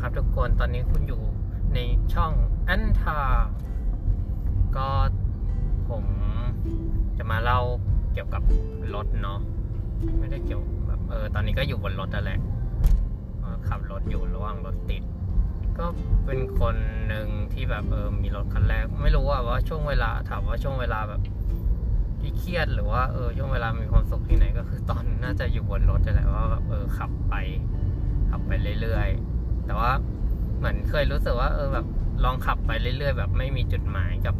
ครับทุกคนตอนนี้คุณอยู่ในช่องอันทา ก็ผมจะมาเล่าเกี่ยวกับรถเนาะไม่ได้เกี่ยวแบบเออตอนนี้ก็อยู่บนรถนั่นแหละขับรถอยู่ระหว่างรถติด ก็เป็นคนหนึ่งที่แบบเออมีรถคันแรก ไม่รู้ว่าว่าช่วงเวลาถามว่าช่วงเวลาแบบที่เครียดหรือว่าเออช่วงเวลามีความสุขที่ไหนก็คือตอนน่าจะอยู่บนรถนั่นแหละว่าแบบเออขับไปขับไปเรื่อยๆ แต่ว่าเหมือนเคยรู้สึกว่า เออแบบลองขับไปเรื่อยๆ แบบไม่มีจุดหมายกับ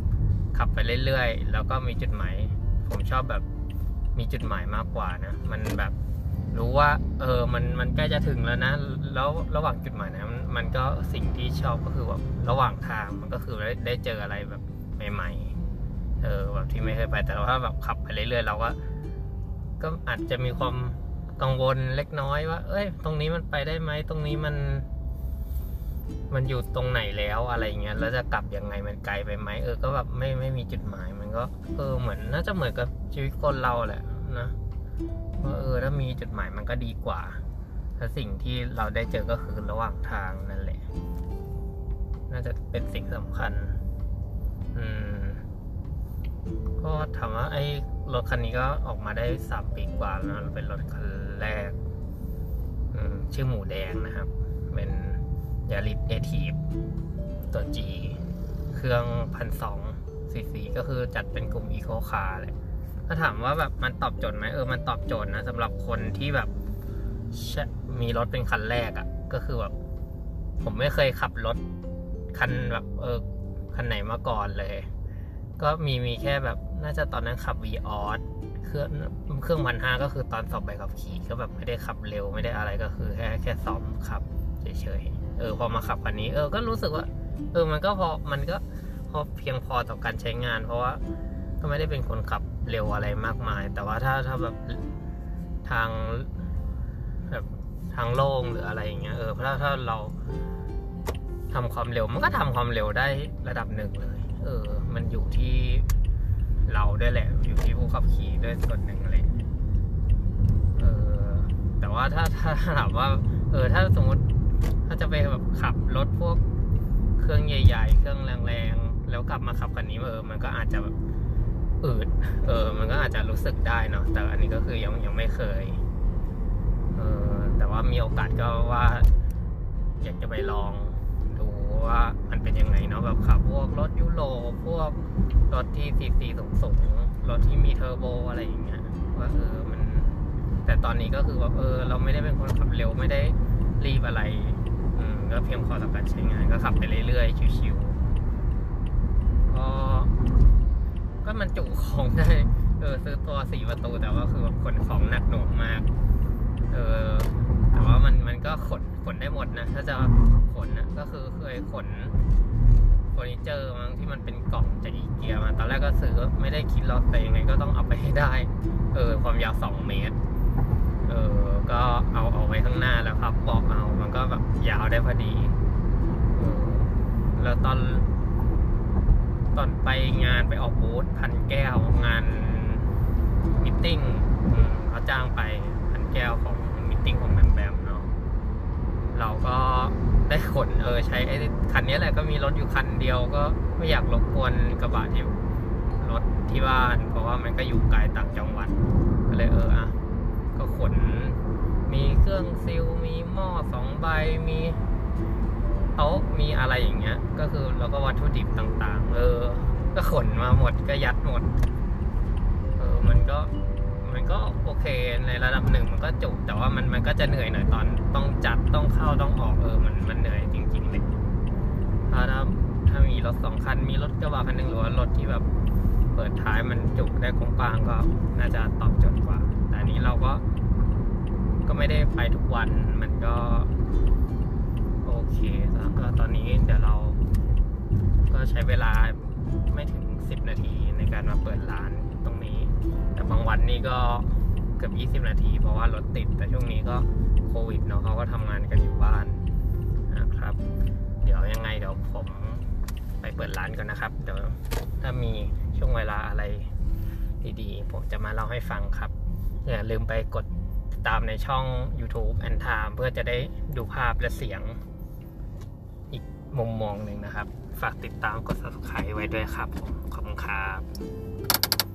ขับไปเรื่อยๆ แล้วก็มีจุดหมาย ผมชอบแบบมีจุดหมายมากกว่านะ มันแบบรู้ว่า เออมันมันใกล้จะถึงแล้วนะ แล้วระหว่างจุดหมายนะมันก็สิ่งที่ชอบก็คือแบบระหว่างทางมันก็คือได้ได้เจออะไรแบบใหม่ๆเออแบบที่ไม่เคยไปแต่ว่าแบบขับไปเรื่อยๆเราก็ก็อาจจะมีความกังวลเล็กน้อยว่า เอ้ย ตรงนี้มันไปได้ไหม ตรงนี้มัน มันอยู่ตรงไหนแล้วอะไรเงี้ยแล้วจะกลับยังไงมันไกลไปไหมเออก็แบบไม่ไม่มีจุดหมายมันก็เออเหมือนน่าจะเหมือนกับชีวิตคนเราแหละนะว่าเออถ้ามีจุดหมายมันก็ดีกว่าแต่สิ่งที่เราได้เจอก็คือระหว่างทางนั่นแหละ น่าจะเป็นสิ่งสำคัญ อืม ก็ถามว่าไอ้รถคันนี้ก็ออกมาได้สามปีกว่าแล้วนะเป็นรถคันแรก อืมชื่อหมูแดงนะครับ เป็น ยาริสเอทีฟตัว G เครื่องพันสองซีซีก็คือจัดเป็นกลุ่มอีโคคาร์เลยถ้าถามว่าแบบมันตอบโจทย์ไหมเออมันตอบโจทย์นะสำหรับคนที่แบบมีรถเป็นคันแรกอะ่ะ ก็คือแบบผมไม่เคยขับรถคันแบบเออคันไหนมาก่อนเลย ก็มีมีแค่แบบน่าจะตอนนั้นขับ v ีออสเครื่องเครื่องพันห้าก็คือตอนสอบใบขับขี่ก็แบบไม่ได้ขับเร็วไม่ได้อะไรก็คือแค่แค่ซ้อมขับเฉยๆ เออพอมาขับคันนี้ เออก็รู้สึกว่า เออมันก็พอมันก็พอเพียงพอต่อการใช้งาน เพราะว่าก็ไม่ได้เป็นคนขับเร็วอะไรมากมาย แต่ว่าถ้าถ้าแบบทางแบบทางโล่งหรืออะไรอย่างเงี้ยเออถ้าถ้าเราทำความเร็วมันก็ทำความเร็วได้ระดับหนึ่งเลย เออ มันอยู่ที่เราด้วยแหละ อยู่ที่ผู้ขับขี่ด้วยส่วนหนึ่งอะไรเออแต่ว่าถ้าถ้าถามว่า เออ ถ้าสมมติ ถ้าจะไปแบบขับรถพวกเครื่องใหญ่ ๆ เครื่องแรงๆ แล้วกลับมาขับคันนี้เออ มันก็อาจจะแบบอืด เออ มันก็อาจจะรู้สึกได้เนาะ แต่อันนี้ก็คือยังยังไม่เคย เออ แต่ว่ามีโอกาสก็ว่า อยากจะไปลองดูว่ามันเป็นยังไงเนาะแบบขับพวกรถยุโรปพวกรถที่ซีซีสูงสูงๆรถที่มีเทอร์โบอะไรอย่างเงี้ย ว่าเออ มัน แต่ตอนนี้ก็คือว่าเออ เราไม่ได้เป็นคนขับเร็วไม่ได้ รีบอะไรอืมก็เพียงพอต่อการใช้งานก็ขับไปเรื่อยๆชิวๆก็ก็มันจุของได้เออซื้อตัวสี่ประตูแต่ว่าคือแบบขนของหนักหน่วงมาก เออแต่ว่ามันมันก็ขนขนได้หมดนะถ้าจะขนนะก็คือเคยขนเฟอร์นิเจอร์มั้งที่มันเป็นกล่องจากอีเกียมาตอนแรกก็ซื้อไม่ได้คิดหรอกแต่ยังไงก็ต้องเอาไปให้ได้ เออความยาวสองเมตร เออก็เอาเอาไว้ข้างหน้าแล้วครับบอกเอามันก็แบบยาวได้พอดีเออแล้วตอน ตอนไปงานไปออกบูธพันแก้วงาน meeting อืมเขาจ้างไปพันแก้วของ meeting ของแบมแบมเนาะเราก็ได้ขนเออใช้ไอ้คันนี้แหละก็มีรถอยู่คันเดียวก็ไม่อยากรบกวนกระบะที่รถที่บ้าน เพราะว่ามันก็อยู่ไกลต่างจังหวัดก็เลยเอออะ ก็ขน มีเครื่องซิล มีหม้อสองใบ มีโต๊ะมีอะไรอย่างเงี้ย ก็คือแล้วก็วัตถุดิบต่างๆ เออ ก็ขนมาหมดก็ยัดหมด เออ มันก็มันก็โอเคในระดับหนึ่งมันก็จุแต่ว่ามันมันก็จะเหนื่อยหน่อยตอนต้องจัดต้องเข้าต้องออกเออมันมันเหนื่อยจริงๆเลยถ้าถ้าถ้ามีรถสองคันมีรถกระบะคันหนึ่งหรือว่ารถที่แบบเปิดท้ายมันจุได้กว้างก็น่าจะตอบโจทย์กว่า อันนี้เราก็ก็ไม่ได้ไปทุกวันมันก็ โอเคแล้วก็ตอนนี้เดี๋ยวเราก็ใช้เวลาไม่ถึง 10 นาทีในการมาเปิดร้านตรงนี้ แต่บางวันนี่ก็เกือบ20 นาที เพราะว่ารถติด แต่ช่วงนี้ก็โควิดเนาะเขาก็ทำงานกันอยู่บ้านนะครับ เดี๋ยวยังไงเดี๋ยวผมไปเปิดร้านก่อนนะครับ เดี๋ยวถ้ามีช่วงเวลาอะไรดีๆ ผมจะมาเล่าให้ฟังครับ อย่าลืมไปกดติดตามในช่อง YouTube and Time เพื่อจะได้ดูภาพและเสียงอีกมุมมองหนึ่งนะครับ ฝากติดตามกด subscribe ไว้ด้วยครับ ขอบคุณครับ